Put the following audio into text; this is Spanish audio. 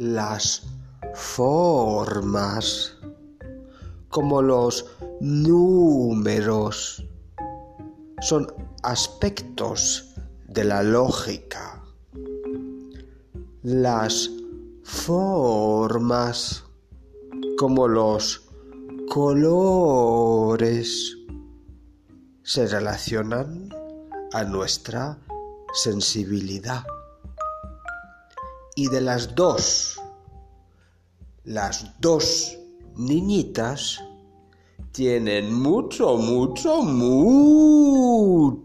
las formas, como los números, son aspectos de la lógica. Las formas, como los colores, se relacionan a nuestra sensibilidad. Y de las dos, las dos niñitas tienen mucho, mucho, mucho